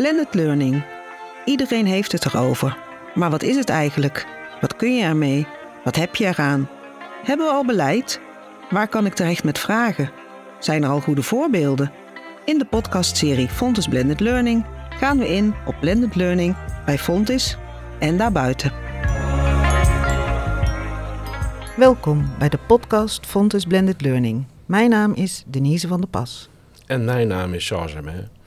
Blended learning. Iedereen heeft het erover. Maar wat is het eigenlijk? Wat kun je ermee? Wat heb je eraan? Hebben we al beleid? Waar kan ik terecht met vragen? Zijn er al goede voorbeelden? In de podcastserie Fontis Blended Learning gaan we in op blended learning bij Fontis en daarbuiten. Welkom bij de podcast Fontis Blended Learning. Mijn naam is Denise van der Pas. En mijn naam is Charles Germain.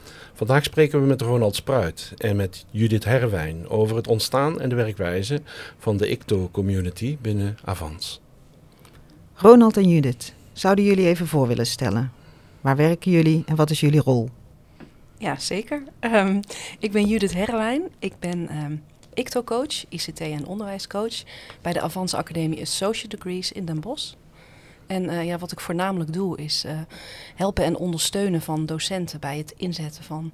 Vandaag spreken we met Ronald Spruit en met Judith Herwijn over het ontstaan en de werkwijze van de ICTO-community binnen Avans. Ronald en Judith, zouden jullie even voor willen stellen? Waar werken jullie en wat is jullie rol? Ja, zeker. Um, ik ben Judith Herwijn. Ik ben um, ICTO-coach, ICT en onderwijscoach bij de Avans Academie Associate Degrees in Den Bosch. En uh, ja, wat ik voornamelijk doe is uh, helpen en ondersteunen van docenten bij het inzetten van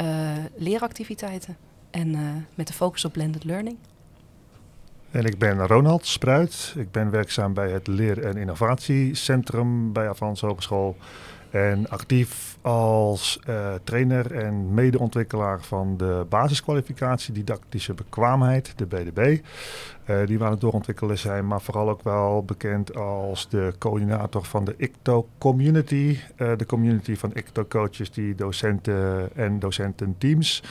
uh, leeractiviteiten. En met de focus op blended learning. En ik ben Ronald Spruit. Ik ben werkzaam bij het Leer- en Innovatiecentrum bij Avans Hogeschool. En actief als uh, trainer en medeontwikkelaar van de basiskwalificatie didactische bekwaamheid, de BDB. Uh, die we aan het doorontwikkelen zijn, maar vooral ook wel bekend als de coördinator van de ICTO Community. Uh, de community van ICTO coaches die docenten en docententeams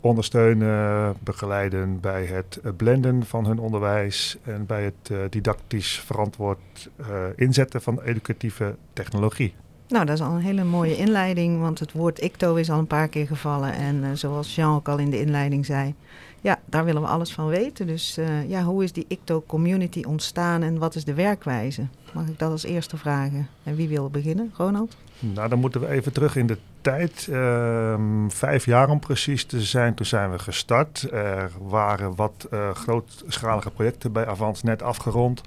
ondersteunen, begeleiden bij het blenden van hun onderwijs en bij het didactisch verantwoord inzetten van educatieve technologie. Nou, dat is al een hele mooie inleiding, want het woord ICTO is al een paar keer gevallen. En uh, zoals Jean ook al in de inleiding zei, ja, daar willen we alles van weten. Dus uh, ja, hoe is die ICTO-community ontstaan en wat is de werkwijze? Mag ik dat als eerste vragen? En wie wil beginnen? Ronald? Nou, dan moeten we even terug in de tijd. Uh, vijf jaar om precies te zijn, toen zijn we gestart. Er waren wat uh, grootschalige projecten bij Avans net afgerond.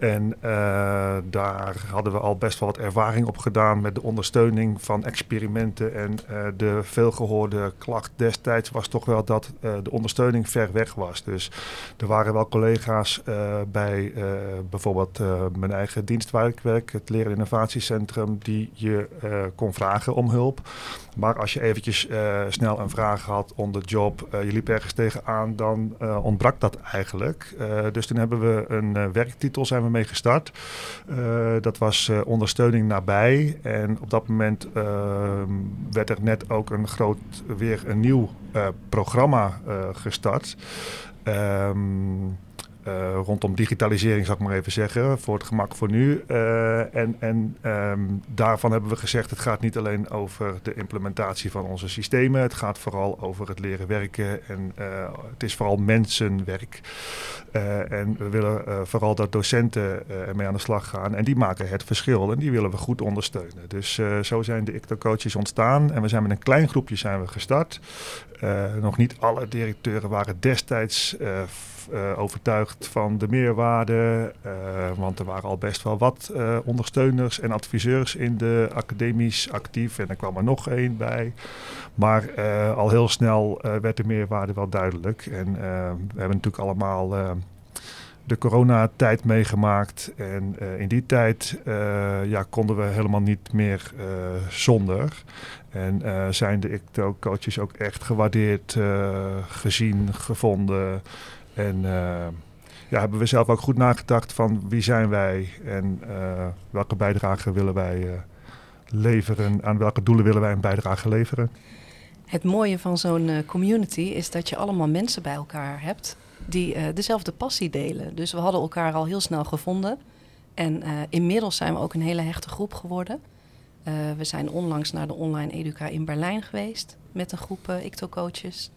En uh, daar hadden we al best wel wat ervaring op gedaan met de ondersteuning van experimenten. En uh, de veelgehoorde klacht destijds was toch wel dat uh, de ondersteuning ver weg was. Dus er waren wel collega's bij bijvoorbeeld mijn eigen dienst waar ik werk, het Leren Innovatiecentrum, die je kon vragen om hulp. Maar als je eventjes snel een vraag had on the job, je liep ergens tegenaan, dan ontbrak dat eigenlijk. dus toen hebben we een werktitel zijn mee gestart. Uh, dat was uh, ondersteuning nabij. En op dat moment uh, werd er net ook een groot, weer een nieuw programma gestart. Uh, rondom digitalisering, zal ik maar even zeggen, voor het gemak voor nu. Uh, en en um, daarvan hebben we gezegd, het gaat niet alleen over de implementatie van onze systemen, het gaat vooral over het leren werken en uh, het is vooral mensenwerk. en we willen vooral dat docenten ermee aan de slag gaan en die maken het verschil en die willen we goed ondersteunen. Dus zo zijn de ICTO-coaches ontstaan en we zijn met een klein groepje zijn we gestart. nog niet alle directeuren waren destijds uh, overtuigd van de meerwaarde. Uh, want er waren al best wel wat uh, ondersteuners en adviseurs in de academisch actief. En er kwam er nog één bij. Maar al heel snel werd de meerwaarde wel duidelijk. En we hebben natuurlijk allemaal de coronatijd meegemaakt. En uh, in die tijd uh, ja, konden we helemaal niet meer uh, zonder. En zijn de ICTO-coaches ook echt gewaardeerd, gezien, gevonden. En uh, ja, hebben we zelf ook goed nagedacht van wie zijn wij en uh, welke bijdrage willen wij uh, leveren, aan welke doelen willen wij een bijdrage leveren. Het mooie van zo'n community is dat je allemaal mensen bij elkaar hebt die dezelfde passie delen. Dus we hadden elkaar al heel snel gevonden. En inmiddels zijn we ook een hele hechte groep geworden. we zijn onlangs naar de Online Educa in Berlijn geweest met een groep ICTO-coaches.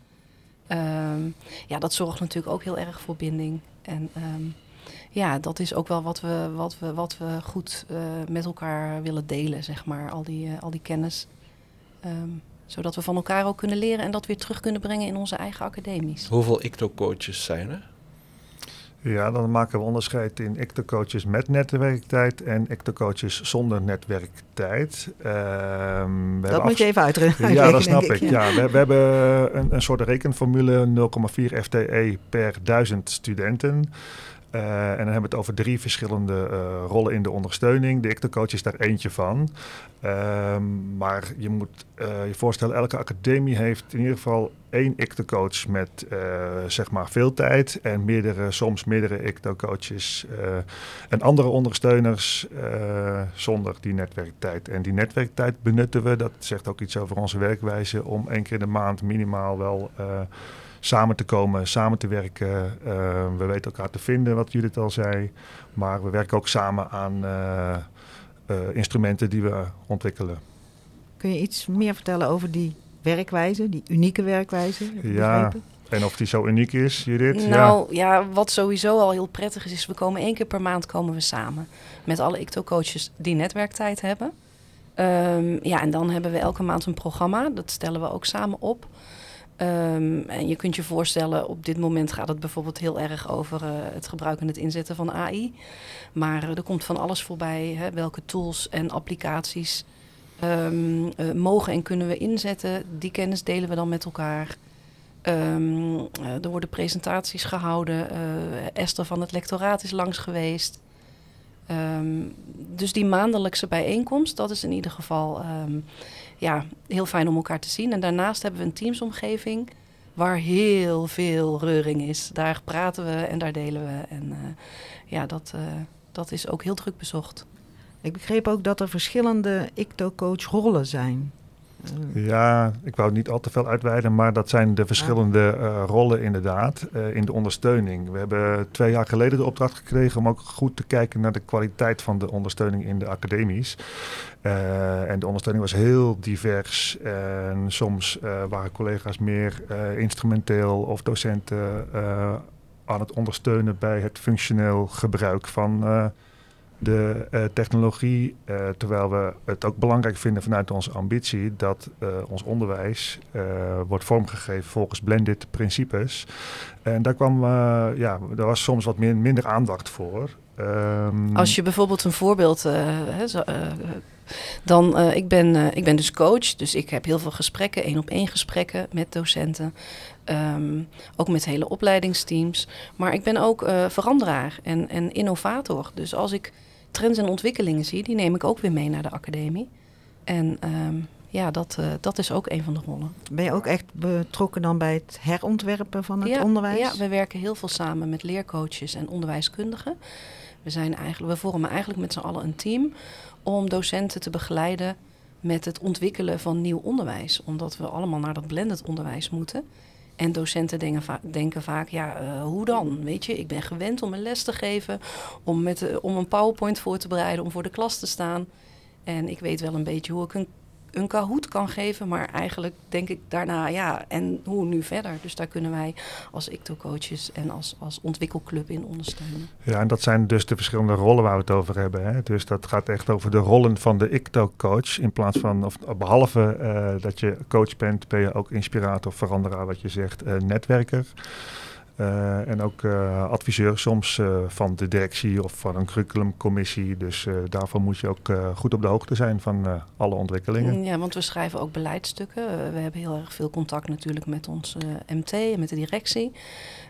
Um, ja, dat zorgt natuurlijk ook heel erg voor binding. En um, ja, dat is ook wel wat we, wat we, wat we goed uh, met elkaar willen delen, zeg maar, al die, uh, al die kennis. Um, zodat we van elkaar ook kunnen leren en dat weer terug kunnen brengen in onze eigen academies. Hoeveel ICTO-coaches zijn er? Ja, dan maken we onderscheid in icto-coaches met netwerktijd en icto-coaches zonder netwerktijd. Um, dat moet je even uitrekenen. Ja, dat snap ik. ik. Ja. we, we, hebben een, een soort rekenformule 0,4 FTE per duizend studenten. Uh, en dan hebben we het over drie verschillende uh, rollen in de ondersteuning. De ICTO-coach is daar eentje van. Um, maar je moet uh, je voorstellen, elke academie heeft in ieder geval één ICTO-coach met zeg maar veel tijd. En meerdere, soms meerdere ICTO-coaches en andere ondersteuners zonder die netwerktijd. En die netwerktijd benutten we, dat zegt ook iets over onze werkwijze, om één keer in de maand minimaal wel samen te komen, samen te werken. Uh, we weten elkaar te vinden, wat Judith al zei. Maar we werken ook samen aan uh, uh, instrumenten die we ontwikkelen. Kun je iets meer vertellen over die werkwijze, die unieke werkwijze? Ja, en of die zo uniek is, Judith? Nou ja. ja, wat sowieso al heel prettig is, is we komen één keer per maand komen we samen. Met alle ICTO-coaches die netwerktijd hebben. Um, ja, en dan hebben we elke maand een programma. Dat stellen we ook samen op. Um, en je kunt je voorstellen, op dit moment gaat het bijvoorbeeld heel erg over uh, het gebruik en het inzetten van AI. Maar uh, er komt van alles voorbij. Hè, welke tools en applicaties um, uh, mogen en kunnen we inzetten? Die kennis delen we dan met elkaar. Um, er worden presentaties gehouden. Esther van het lectoraat is langs geweest. dus die maandelijkse bijeenkomst, dat is in ieder geval ja, heel fijn om elkaar te zien. En daarnaast hebben we een teamsomgeving waar heel veel reuring is. Daar praten we en daar delen we. En uh, ja, dat, uh, dat is ook heel druk bezocht. Ik begreep ook dat er verschillende ICTO-coach-rollen zijn. Ja, ik wou niet al te veel uitweiden, maar dat zijn de verschillende uh, rollen inderdaad uh, in de ondersteuning. We hebben twee jaar geleden de opdracht gekregen om ook goed te kijken naar de kwaliteit van de ondersteuning in de academies. Uh, en de ondersteuning was heel divers en soms waren collega's meer instrumenteel of docenten aan het ondersteunen bij het functioneel gebruik van de uh, technologie, uh, terwijl we het ook belangrijk vinden vanuit onze ambitie dat uh, ons onderwijs wordt vormgegeven volgens blended principes. En daar kwam, ja, er was soms wat minder aandacht voor. Um, Als je bijvoorbeeld een voorbeeld, hè, dan, ik, ben, ik ben dus coach, dus ik heb heel veel gesprekken, één op één gesprekken met docenten. Um, ook met hele opleidingsteams. Maar ik ben ook veranderaar en, en innovator. Dus als ik trends en ontwikkelingen zie, die neem ik ook weer mee naar de academie. En um, ja, dat, uh, dat is ook een van de rollen. Ben je ook echt betrokken dan bij het herontwerpen van het ja, onderwijs? Ja, we werken heel veel samen met leercoaches en onderwijskundigen. We, zijn eigenlijk, we vormen eigenlijk met z'n allen een team om docenten te begeleiden met het ontwikkelen van nieuw onderwijs. Omdat we allemaal naar dat blended onderwijs moeten. En docenten denken, va denken vaak, ja, uh, hoe dan? Weet je, ik ben gewend om een les te geven, om, met, uh, om een PowerPoint voor te bereiden, om voor de klas te staan. En ik weet wel een beetje hoe ik een een Kahoot kan geven. Maar eigenlijk denk ik daarna, ja, en hoe nu verder? Dus daar kunnen wij als ICTO-coaches en als, als ontwikkelclub in ondersteunen. Ja, en dat zijn dus de verschillende rollen waar we het over hebben. Hè? Dus dat gaat echt over de rollen van de ICTO-coach. In plaats van, of behalve uh, dat je coach bent, ben je ook inspirator, veranderaar, wat je zegt, uh, netwerker. Uh, en ook uh, adviseur soms uh, van de directie of van een curriculumcommissie. Dus daarvoor moet je ook goed op de hoogte zijn van alle ontwikkelingen. Ja, want we schrijven ook beleidstukken. we hebben heel erg veel contact natuurlijk met ons MT en met de directie.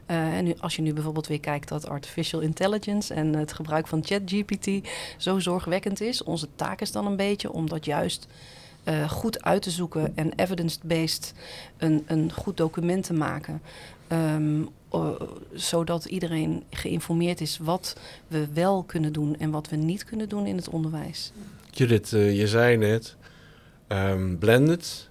en nu, als je nu bijvoorbeeld weer kijkt dat artificial intelligence en het gebruik van ChatGPT zo zorgwekkend is. Onze taak is dan een beetje om dat juist goed uit te zoeken en evidence-based een, een goed document te maken. Um, uh, zodat iedereen geïnformeerd is wat we wel kunnen doen en wat we niet kunnen doen in het onderwijs. Judith, uh, je zei net, um, blended,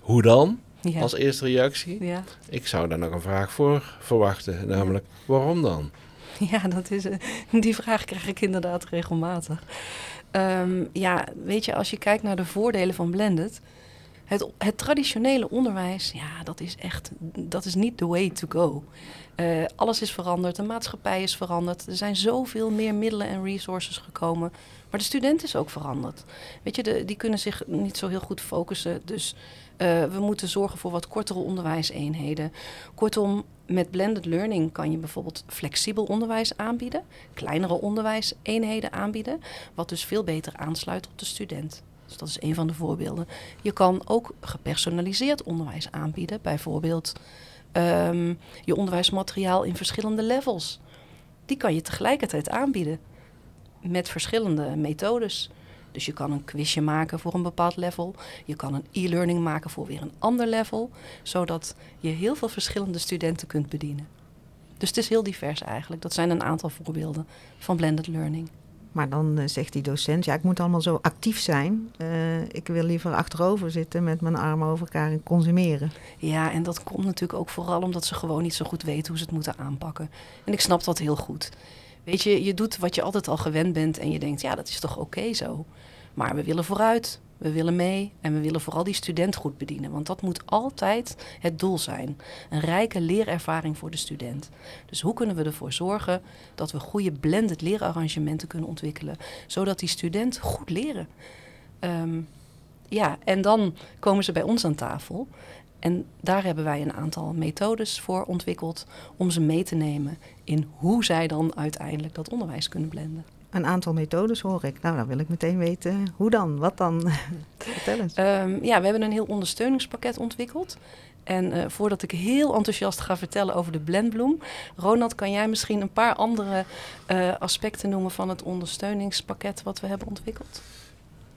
hoe dan? Ja. Als eerste reactie. Ja. Ik zou daar nog een vraag voor verwachten, namelijk waarom dan? Ja, dat is, die vraag krijg ik inderdaad regelmatig. Um, ja, weet je, als je kijkt naar de voordelen van blended, het, het, traditionele onderwijs, ja, dat is echt, dat is niet the way to go. Uh, alles is veranderd, de maatschappij is veranderd. Er zijn zoveel meer middelen en resources gekomen. Maar de student is ook veranderd. Weet je, die kunnen zich niet zo heel goed focussen. Dus uh, we moeten zorgen voor wat kortere onderwijseenheden. Kortom, met blended learning kan je bijvoorbeeld flexibel onderwijs aanbieden, kleinere onderwijseenheden aanbieden, wat dus veel beter aansluit op de student. Dus dat is een van de voorbeelden. Je kan ook gepersonaliseerd onderwijs aanbieden, bijvoorbeeld um, je onderwijsmateriaal in verschillende levels. die kan je tegelijkertijd aanbieden met verschillende methodes. Dus je kan een quizje maken voor een bepaald level. Je kan een e-learning maken voor weer een ander level. Zodat je heel veel verschillende studenten kunt bedienen. Dus het is heel divers eigenlijk. Dat zijn een aantal voorbeelden van blended learning. Maar dan uh, zegt die docent, ja, ik moet allemaal zo actief zijn. Uh, ik wil liever achterover zitten met mijn armen over elkaar en consumeren. Ja, en dat komt natuurlijk ook vooral omdat ze gewoon niet zo goed weten hoe ze het moeten aanpakken. En ik snap dat heel goed. Weet je, je doet wat je altijd al gewend bent en je denkt, ja, dat is toch oké zo. Maar we willen vooruit, we willen mee en we willen vooral die student goed bedienen. Want dat moet altijd het doel zijn. Een rijke leerervaring voor de student. Dus hoe kunnen we ervoor zorgen dat we goede blended leerarrangementen kunnen ontwikkelen, zodat die student goed leren? Um, ja, en dan komen ze bij ons aan tafel. En daar hebben wij een aantal methodes voor ontwikkeld om ze mee te nemen in hoe zij dan uiteindelijk dat onderwijs kunnen blenden. Een aantal methodes hoor ik. Nou, dan wil ik meteen weten hoe dan, wat dan. Vertel eens. Um, ja, we hebben een heel ondersteuningspakket ontwikkeld. En uh, voordat ik heel enthousiast ga vertellen over de blendbloem, Ronald, kan jij misschien een paar andere uh, aspecten noemen van het ondersteuningspakket wat we hebben ontwikkeld?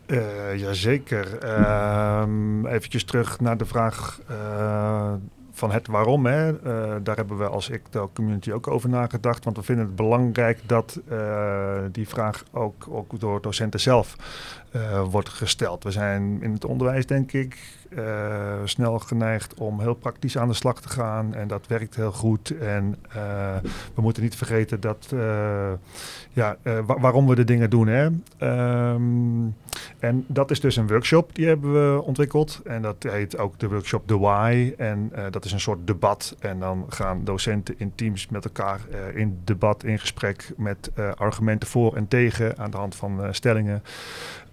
Uh, jazeker. Uh, eventjes terug naar de vraag uh, van het waarom. Hè. Uh, daar hebben we als ICTO community ook over nagedacht. Want we vinden het belangrijk dat die vraag ook, ook door docenten zelf wordt gesteld. We zijn in het onderwijs, denk ik, uh, snel geneigd om heel praktisch aan de slag te gaan. En dat werkt heel goed. En uh, we moeten niet vergeten dat, ja, wa waarom we de dingen doen. Hè? Um, en dat is dus een workshop die hebben we ontwikkeld. En dat heet ook de workshop The Why. En dat is een soort debat. En dan gaan docenten in teams met elkaar in debat, in gesprek met argumenten voor en tegen aan de hand van stellingen.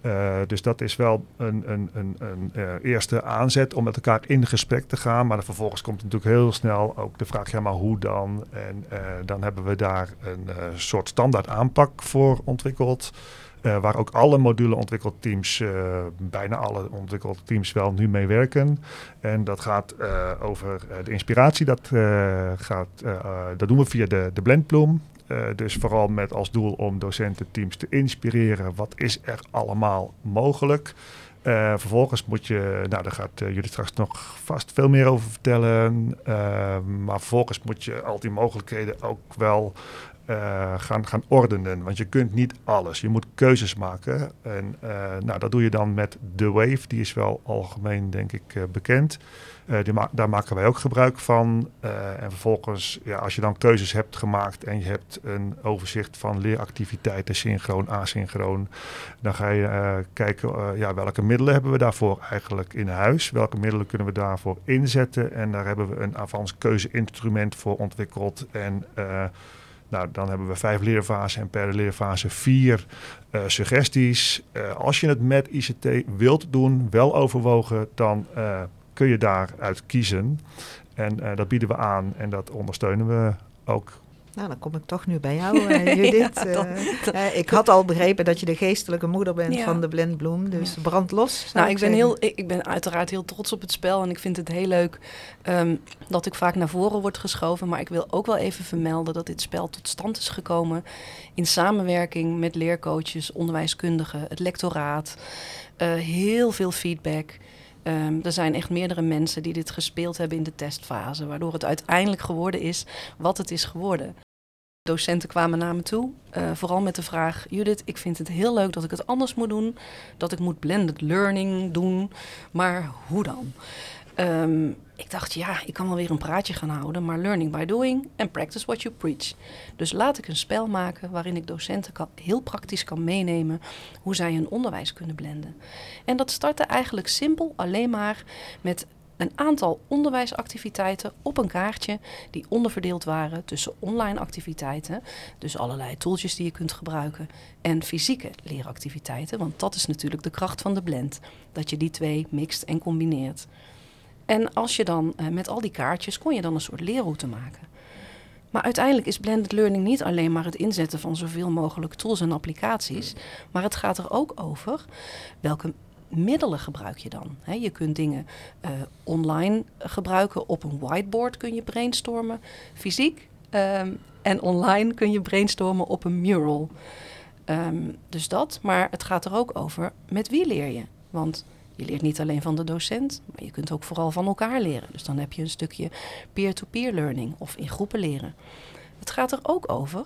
Uh, dus dat is wel een, een, een, een uh, eerste aanzet om met elkaar in gesprek te gaan. Maar vervolgens komt natuurlijk heel snel ook de vraag, ja maar hoe dan? En uh, dan hebben we daar een soort standaard aanpak voor ontwikkeld. waar ook alle module ontwikkelteams, bijna alle ontwikkelteams wel nu mee werken. En dat gaat over de inspiratie. Dat, gaat, dat doen we via de, de. Uh, dus vooral met als doel om docententeams te inspireren. Wat is er allemaal mogelijk? Uh, vervolgens moet je, nou daar gaat uh, jullie straks nog vast veel meer over vertellen. maar vervolgens moet je al die mogelijkheden ook wel gaan, gaan ordenen. Want je kunt niet alles. Je moet keuzes maken. En nou, dat doe je dan met The Wave. Die is wel algemeen, denk ik, bekend. Uh, ma daar maken wij ook gebruik van. En vervolgens, ja, als je dan keuzes hebt gemaakt en je hebt een overzicht van leeractiviteiten, synchroon, asynchroon, dan ga je kijken ja, welke middelen hebben we daarvoor eigenlijk in huis. Welke middelen kunnen we daarvoor inzetten. En daar hebben we een avans keuzeinstrument voor ontwikkeld. En nou, dan hebben we vijf leerfasen en per leerfase vier uh, suggesties. Uh, als je het met ICT wilt doen, wel overwogen, dan uh, kun je daaruit kiezen. En dat bieden we aan en dat ondersteunen we ook. Nou, dan kom ik toch nu bij jou, uh, Judith. ja, dan. Uh, ik had al begrepen dat je de geestelijke moeder bent ja. van de Blendbloem, dus brand los. Nou, ik, ik ben, heel, ik, ik, ben uiteraard heel trots op het spel en ik vind het heel leuk um, dat ik vaak naar voren word geschoven. Maar ik wil ook wel even vermelden dat dit spel tot stand is gekomen in samenwerking met leercoaches, onderwijskundigen, het lectoraat. heel veel feedback. Um, er zijn echt meerdere mensen die dit gespeeld hebben in de testfase, waardoor het uiteindelijk geworden is wat het is geworden. Docenten kwamen naar me toe, uh, vooral met de vraag: Judith, ik vind het heel leuk dat ik het anders moet doen, dat ik moet blended learning doen, maar hoe dan? Um, ik dacht, ja, ik kan wel weer een praatje gaan houden, maar learning by doing and practice what you preach. Dus laat ik een spel maken waarin ik docenten kan, heel praktisch kan meenemen hoe zij hun onderwijs kunnen blenden. En dat startte eigenlijk simpel alleen maar met een aantal onderwijsactiviteiten op een kaartje die onderverdeeld waren tussen online activiteiten, dus allerlei tooltjes die je kunt gebruiken, en fysieke leeractiviteiten, want dat is natuurlijk de kracht van de blend, dat je die twee mixt en combineert. En als je dan uh, met al die kaartjes kon je dan een soort leerroute maken. Maar uiteindelijk is blended learning niet alleen maar het inzetten van zoveel mogelijk tools en applicaties, maar het gaat er ook over welke middelen gebruik je dan? Je kunt dingen uh, online gebruiken. Op een whiteboard kun je brainstormen, fysiek. Um, En online kun je brainstormen op een mural. Ehm, dus dat, maar het gaat er ook over met wie leer je. Want je leert niet alleen van de docent, maar je kunt ook vooral van elkaar leren. Dus dan heb je een stukje peer-to-peer learning of in groepen leren. Het gaat er ook over,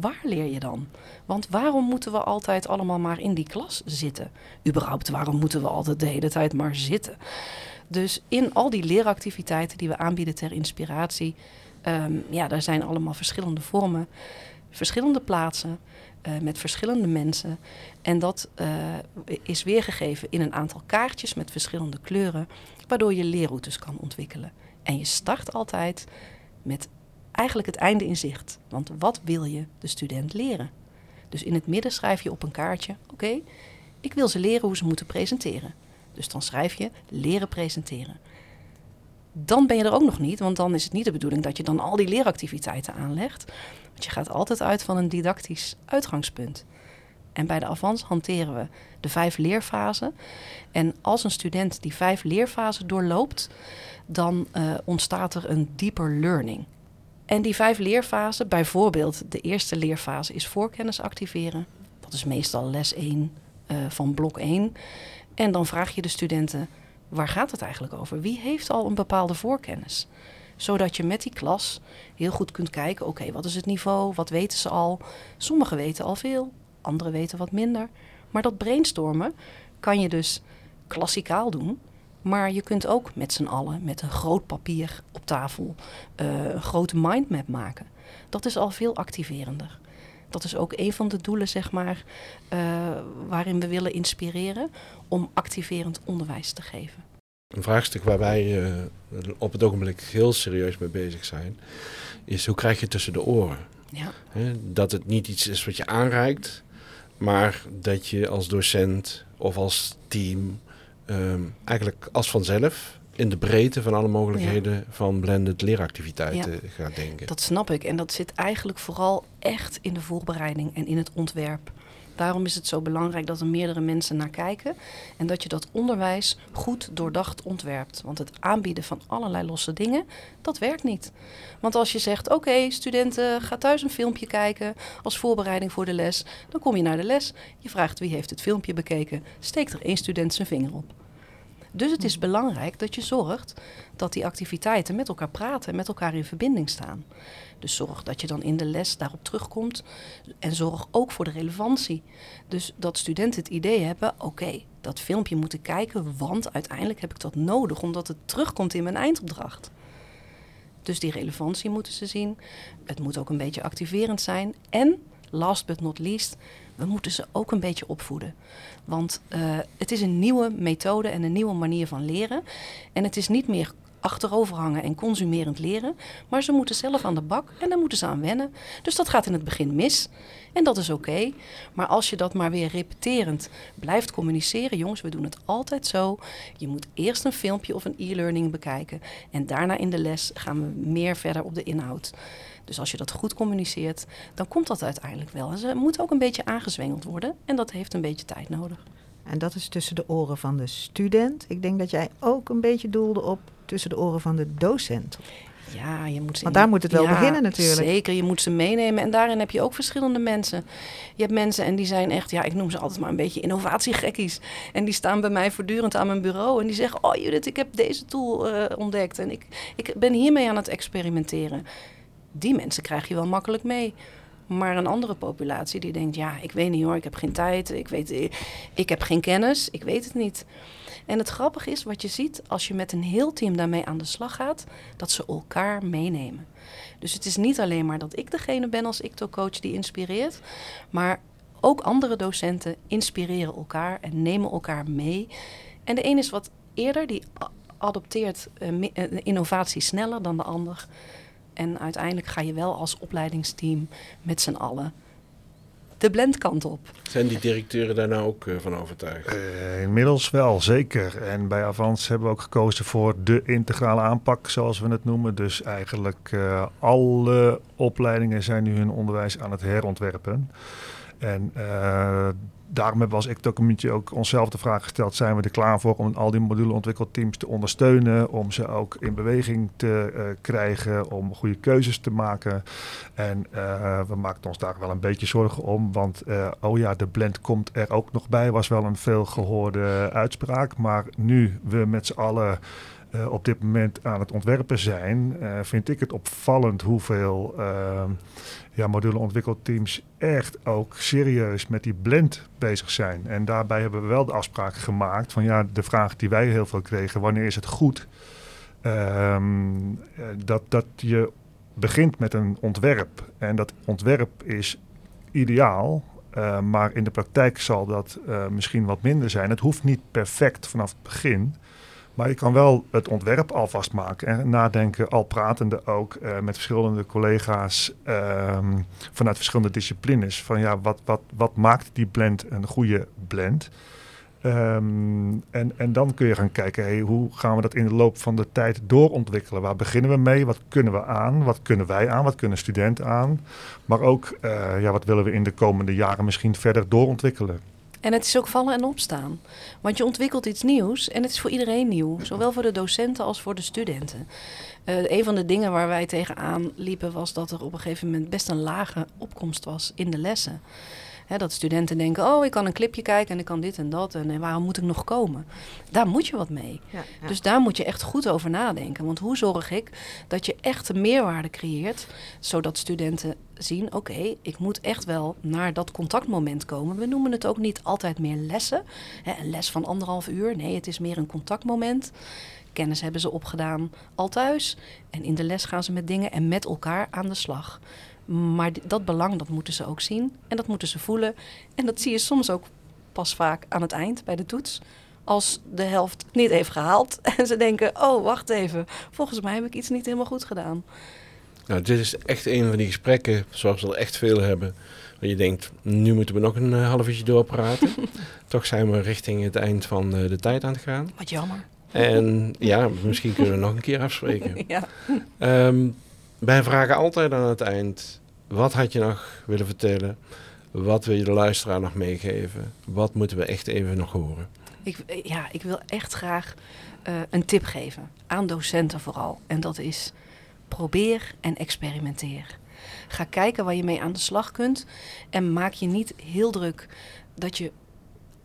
waar leer je dan? Want waarom moeten we altijd allemaal maar in die klas zitten? Überhaupt, waarom moeten we altijd de hele tijd maar zitten? Dus in al die leeractiviteiten die we aanbieden ter inspiratie, um, ja, daar zijn allemaal verschillende vormen, verschillende plaatsen. Uh, met verschillende mensen. En dat uh, is weergegeven in een aantal kaartjes met verschillende kleuren, waardoor je leerroutes kan ontwikkelen. En je start altijd met eigenlijk het einde in zicht. Want wat wil je de student leren? Dus in het midden schrijf je op een kaartje: oké, ik wil ze leren hoe ze moeten presenteren. Dus dan schrijf je leren presenteren. Dan ben je er ook nog niet, want dan is het niet de bedoeling dat je dan al die leeractiviteiten aanlegt. Want je gaat altijd uit van een didactisch uitgangspunt. En bij de Avans hanteren we de vijf leerfasen. En als een student die vijf leerfasen doorloopt, dan uh, ontstaat er een deeper learning. En die vijf leerfasen, bijvoorbeeld de eerste leerfase is voorkennis activeren. Dat is meestal les 1 uh, van blok 1. En dan vraag je de studenten, waar gaat het eigenlijk over? Wie heeft al een bepaalde voorkennis? Zodat je met die klas heel goed kunt kijken, oké, wat is het niveau? Wat weten ze al? Sommigen weten al veel, anderen weten wat minder. Maar dat brainstormen kan je dus klassikaal doen. Maar je kunt ook met z'n allen met een groot papier op tafel uh, een grote mindmap maken. Dat is al veel activerender. Dat is ook een van de doelen, zeg maar, uh, waarin we willen inspireren om activerend onderwijs te geven. Een vraagstuk waar wij uh, op het ogenblik heel serieus mee bezig zijn, is hoe krijg je tussen de oren? Ja. He, dat het niet iets is wat je aanreikt, maar dat je als docent of als team um, eigenlijk als vanzelf in de breedte van alle mogelijkheden ja. van blended leeractiviteiten ja. gaat denken. Dat snap ik. En dat zit eigenlijk vooral echt in de voorbereiding en in het ontwerp. Daarom is het zo belangrijk dat er meerdere mensen naar kijken en dat je dat onderwijs goed doordacht ontwerpt. Want het aanbieden van allerlei losse dingen, dat werkt niet. Want als je zegt, oké, studenten, ga thuis een filmpje kijken als voorbereiding voor de les, dan kom je naar de les, je vraagt wie heeft het filmpje bekeken, steekt er één student zijn vinger op. Dus het is belangrijk dat je zorgt dat die activiteiten met elkaar praten en met elkaar in verbinding staan. Dus zorg dat je dan in de les daarop terugkomt en zorg ook voor de relevantie. Dus dat studenten het idee hebben: oké, okay, dat filmpje moet ik kijken, want uiteindelijk heb ik dat nodig omdat het terugkomt in mijn eindopdracht. Dus die relevantie moeten ze zien. Het moet ook een beetje activerend zijn. En, last but not least, we moeten ze ook een beetje opvoeden. Want uh, het is een nieuwe methode en een nieuwe manier van leren. En het is niet meer achteroverhangen en consumerend leren. Maar ze moeten zelf aan de bak en daar moeten ze aan wennen. Dus dat gaat in het begin mis. En dat is oké. Maar als je dat maar weer repeterend blijft communiceren, jongens, we doen het altijd zo. Je moet eerst een filmpje of een e-learning bekijken. En daarna in de les gaan we meer verder op de inhoud. Dus als je dat goed communiceert, dan komt dat uiteindelijk wel. En ze moeten ook een beetje aangezwengeld worden. En dat heeft een beetje tijd nodig. En dat is tussen de oren van de student. Ik denk dat jij ook een beetje doelde op tussen de oren van de docent. Ja, je moet ze. Want daar moet het wel ja, beginnen natuurlijk. Zeker, je moet ze meenemen. En daarin heb je ook verschillende mensen. Je hebt mensen en die zijn echt, ja, ik noem ze altijd maar een beetje innovatiegekkies. En die staan bij mij voortdurend aan mijn bureau. En die zeggen, oh Judith, ik heb deze tool uh, ontdekt. En ik, ik ben hiermee aan het experimenteren. Die mensen krijg je wel makkelijk mee. Maar een andere populatie die denkt, ja, ik weet niet hoor, ik heb geen tijd, ik, weet, ik heb geen kennis, ik weet het niet. En het grappige is wat je ziet als je met een heel team daarmee aan de slag gaat, dat ze elkaar meenemen. Dus het is niet alleen maar dat ik degene ben als ICTO-coach die inspireert, maar ook andere docenten inspireren elkaar en nemen elkaar mee. En de een is wat eerder, die adopteert uh, innovatie sneller dan de ander. En uiteindelijk ga je wel als opleidingsteam met z'n allen de blendkant op. Zijn die directeuren daar nou ook uh, van overtuigd? Uh, inmiddels wel, zeker. En bij Avans hebben we ook gekozen voor de integrale aanpak, zoals we het noemen. Dus eigenlijk uh, alle opleidingen zijn nu hun onderwijs aan het herontwerpen. En daarom hebben we als ICTO-community ook onszelf de vraag gesteld... zijn we er klaar voor om al die moduleontwikkelteams te ondersteunen... om ze ook in beweging te uh, krijgen, om goede keuzes te maken. En uh, we maakten ons daar wel een beetje zorgen om... want uh, oh ja, de blend komt er ook nog bij... was wel een veel gehoorde uitspraak. Maar nu we met z'n allen... Uh, op dit moment aan het ontwerpen zijn, uh, vind ik het opvallend hoeveel uh, ja, moduleontwikkelteams echt ook serieus met die blend bezig zijn. En daarbij hebben we wel de afspraak gemaakt van ja, de vraag die wij heel veel kregen, wanneer is het goed? Um, dat, dat je begint met een ontwerp. En dat ontwerp is ideaal, maar in de praktijk zal dat misschien wat minder zijn. Het hoeft niet perfect vanaf het begin. Maar je kan wel het ontwerp alvast maken en nadenken, al pratende ook uh, met verschillende collega's um, vanuit verschillende disciplines. Van ja, wat, wat, wat maakt die blend een goede blend? Um, en, en dan kun je gaan kijken, hey, hoe gaan we dat in de loop van de tijd doorontwikkelen? Waar beginnen we mee? Wat kunnen we aan? Wat kunnen wij aan? Wat kunnen studenten aan? Maar ook, uh, ja, wat willen we in de komende jaren misschien verder doorontwikkelen? En het is ook vallen en opstaan. Want je ontwikkelt iets nieuws en het is voor iedereen nieuw. Zowel voor de docenten als voor de studenten. Uh, een van de dingen waar wij tegenaan liepen was dat er op een gegeven moment best een lage opkomst was in de lessen. Hè, dat studenten denken, oh, ik kan een clipje kijken en ik kan dit en dat. En, en waarom moet ik nog komen? Daar moet je wat mee. Ja, ja. Dus daar moet je echt goed over nadenken. Want hoe zorg ik dat je echt een meerwaarde creëert, zodat studenten zien, oké, okay, ik moet echt wel naar dat contactmoment komen. We noemen het ook niet altijd meer lessen. Hè, een les van anderhalf uur. Nee, het is meer een contactmoment. Kennis hebben ze opgedaan al thuis. En in de les gaan ze met dingen en met elkaar aan de slag. Maar dat belang, dat moeten ze ook zien. En dat moeten ze voelen. En dat zie je soms ook pas vaak aan het eind bij de toets. Als de helft niet heeft gehaald. En ze denken, oh, wacht even. Volgens mij heb ik iets niet helemaal goed gedaan. Nou, dit is echt een van die gesprekken, zoals we er echt veel hebben. Waar je denkt, nu moeten we nog een uh, half uurtje doorpraten. Toch zijn we richting het eind van uh, de tijd aan het gaan. Wat jammer. En ja, misschien kunnen we nog een keer afspreken. ja. Um, wij vragen altijd aan het eind: wat had je nog willen vertellen? Wat wil je de luisteraar nog meegeven? Wat moeten we echt even nog horen? Ik, ja, ik wil echt graag uh, een tip geven aan docenten vooral. En dat is probeer en experimenteer. Ga kijken waar je mee aan de slag kunt. En maak je niet heel druk dat je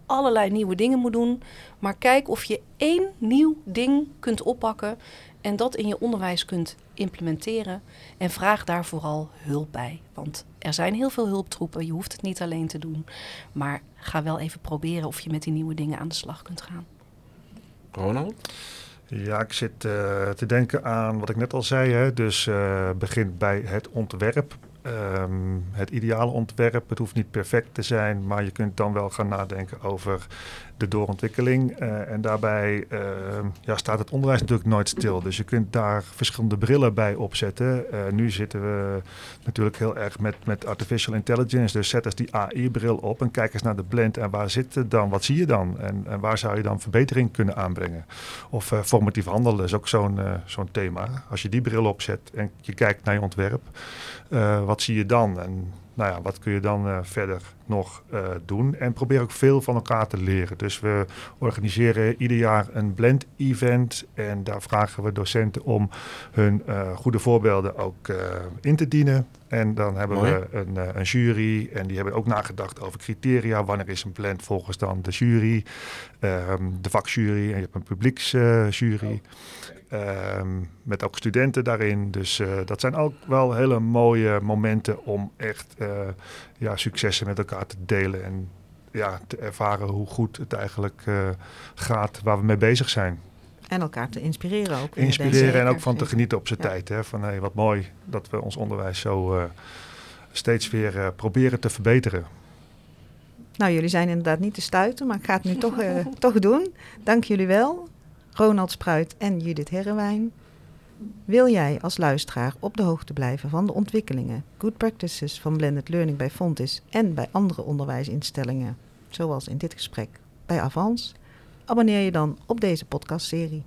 allerlei nieuwe dingen moet doen. Maar kijk of je één nieuw ding kunt oppakken en dat in je onderwijs kunt implementeren. En vraag daar vooral hulp bij. Want er zijn heel veel hulptroepen. Je hoeft het niet alleen te doen. Maar ga wel even proberen of je met die nieuwe dingen aan de slag kunt gaan. Ronald? Ja, ik zit uh, te denken aan wat ik net al zei. Hè. Dus uh, begin bij het ontwerp. Um, het ideale ontwerp. Het hoeft niet perfect te zijn, maar je kunt dan wel gaan nadenken over de doorontwikkeling. Uh, en daarbij uh, ja, staat het onderwijs natuurlijk nooit stil. Dus je kunt daar verschillende brillen bij opzetten. Uh, nu zitten we natuurlijk heel erg met, met artificial intelligence. Dus zet eens die AI-bril op en kijk eens naar de blend. En waar zit het dan? Wat zie je dan? En, en waar zou je dan verbetering kunnen aanbrengen? Of formatief handelen is ook zo'n zo'n thema. Als je die bril opzet en je kijkt naar je ontwerp, wat zie je dan? En nou ja, wat kun je dan uh, verder nog uh, doen? En probeer ook veel van elkaar te leren. Dus we organiseren ieder jaar een blend-event. En daar vragen we docenten om hun uh, goede voorbeelden ook in te dienen. En dan hebben Mooi. we een, een, jury. En die hebben ook nagedacht over criteria. Wanneer is een blend volgens dan de jury? Um, de vakjury. En je hebt een publieksjury. Um, met ook studenten daarin. Dus uh, dat zijn ook wel hele mooie momenten om echt uh, ja, successen met elkaar te delen. En ja, te ervaren hoe goed het eigenlijk uh, gaat waar we mee bezig zijn. En elkaar te inspireren ook. Inspireren en ook van te genieten op zijn ja. tijd. Hè? Van hey, wat mooi dat we ons onderwijs zo steeds weer proberen te verbeteren. Nou, jullie zijn inderdaad niet te stuiten, maar ik ga het nu toch, toch doen. Dank jullie wel. Ronald Spruit en Judith Herrewijn. Wil jij als luisteraar op de hoogte blijven van de ontwikkelingen, good practices van blended learning bij Fontis en bij andere onderwijsinstellingen, zoals in dit gesprek bij Avans? Abonneer je dan op deze podcastserie.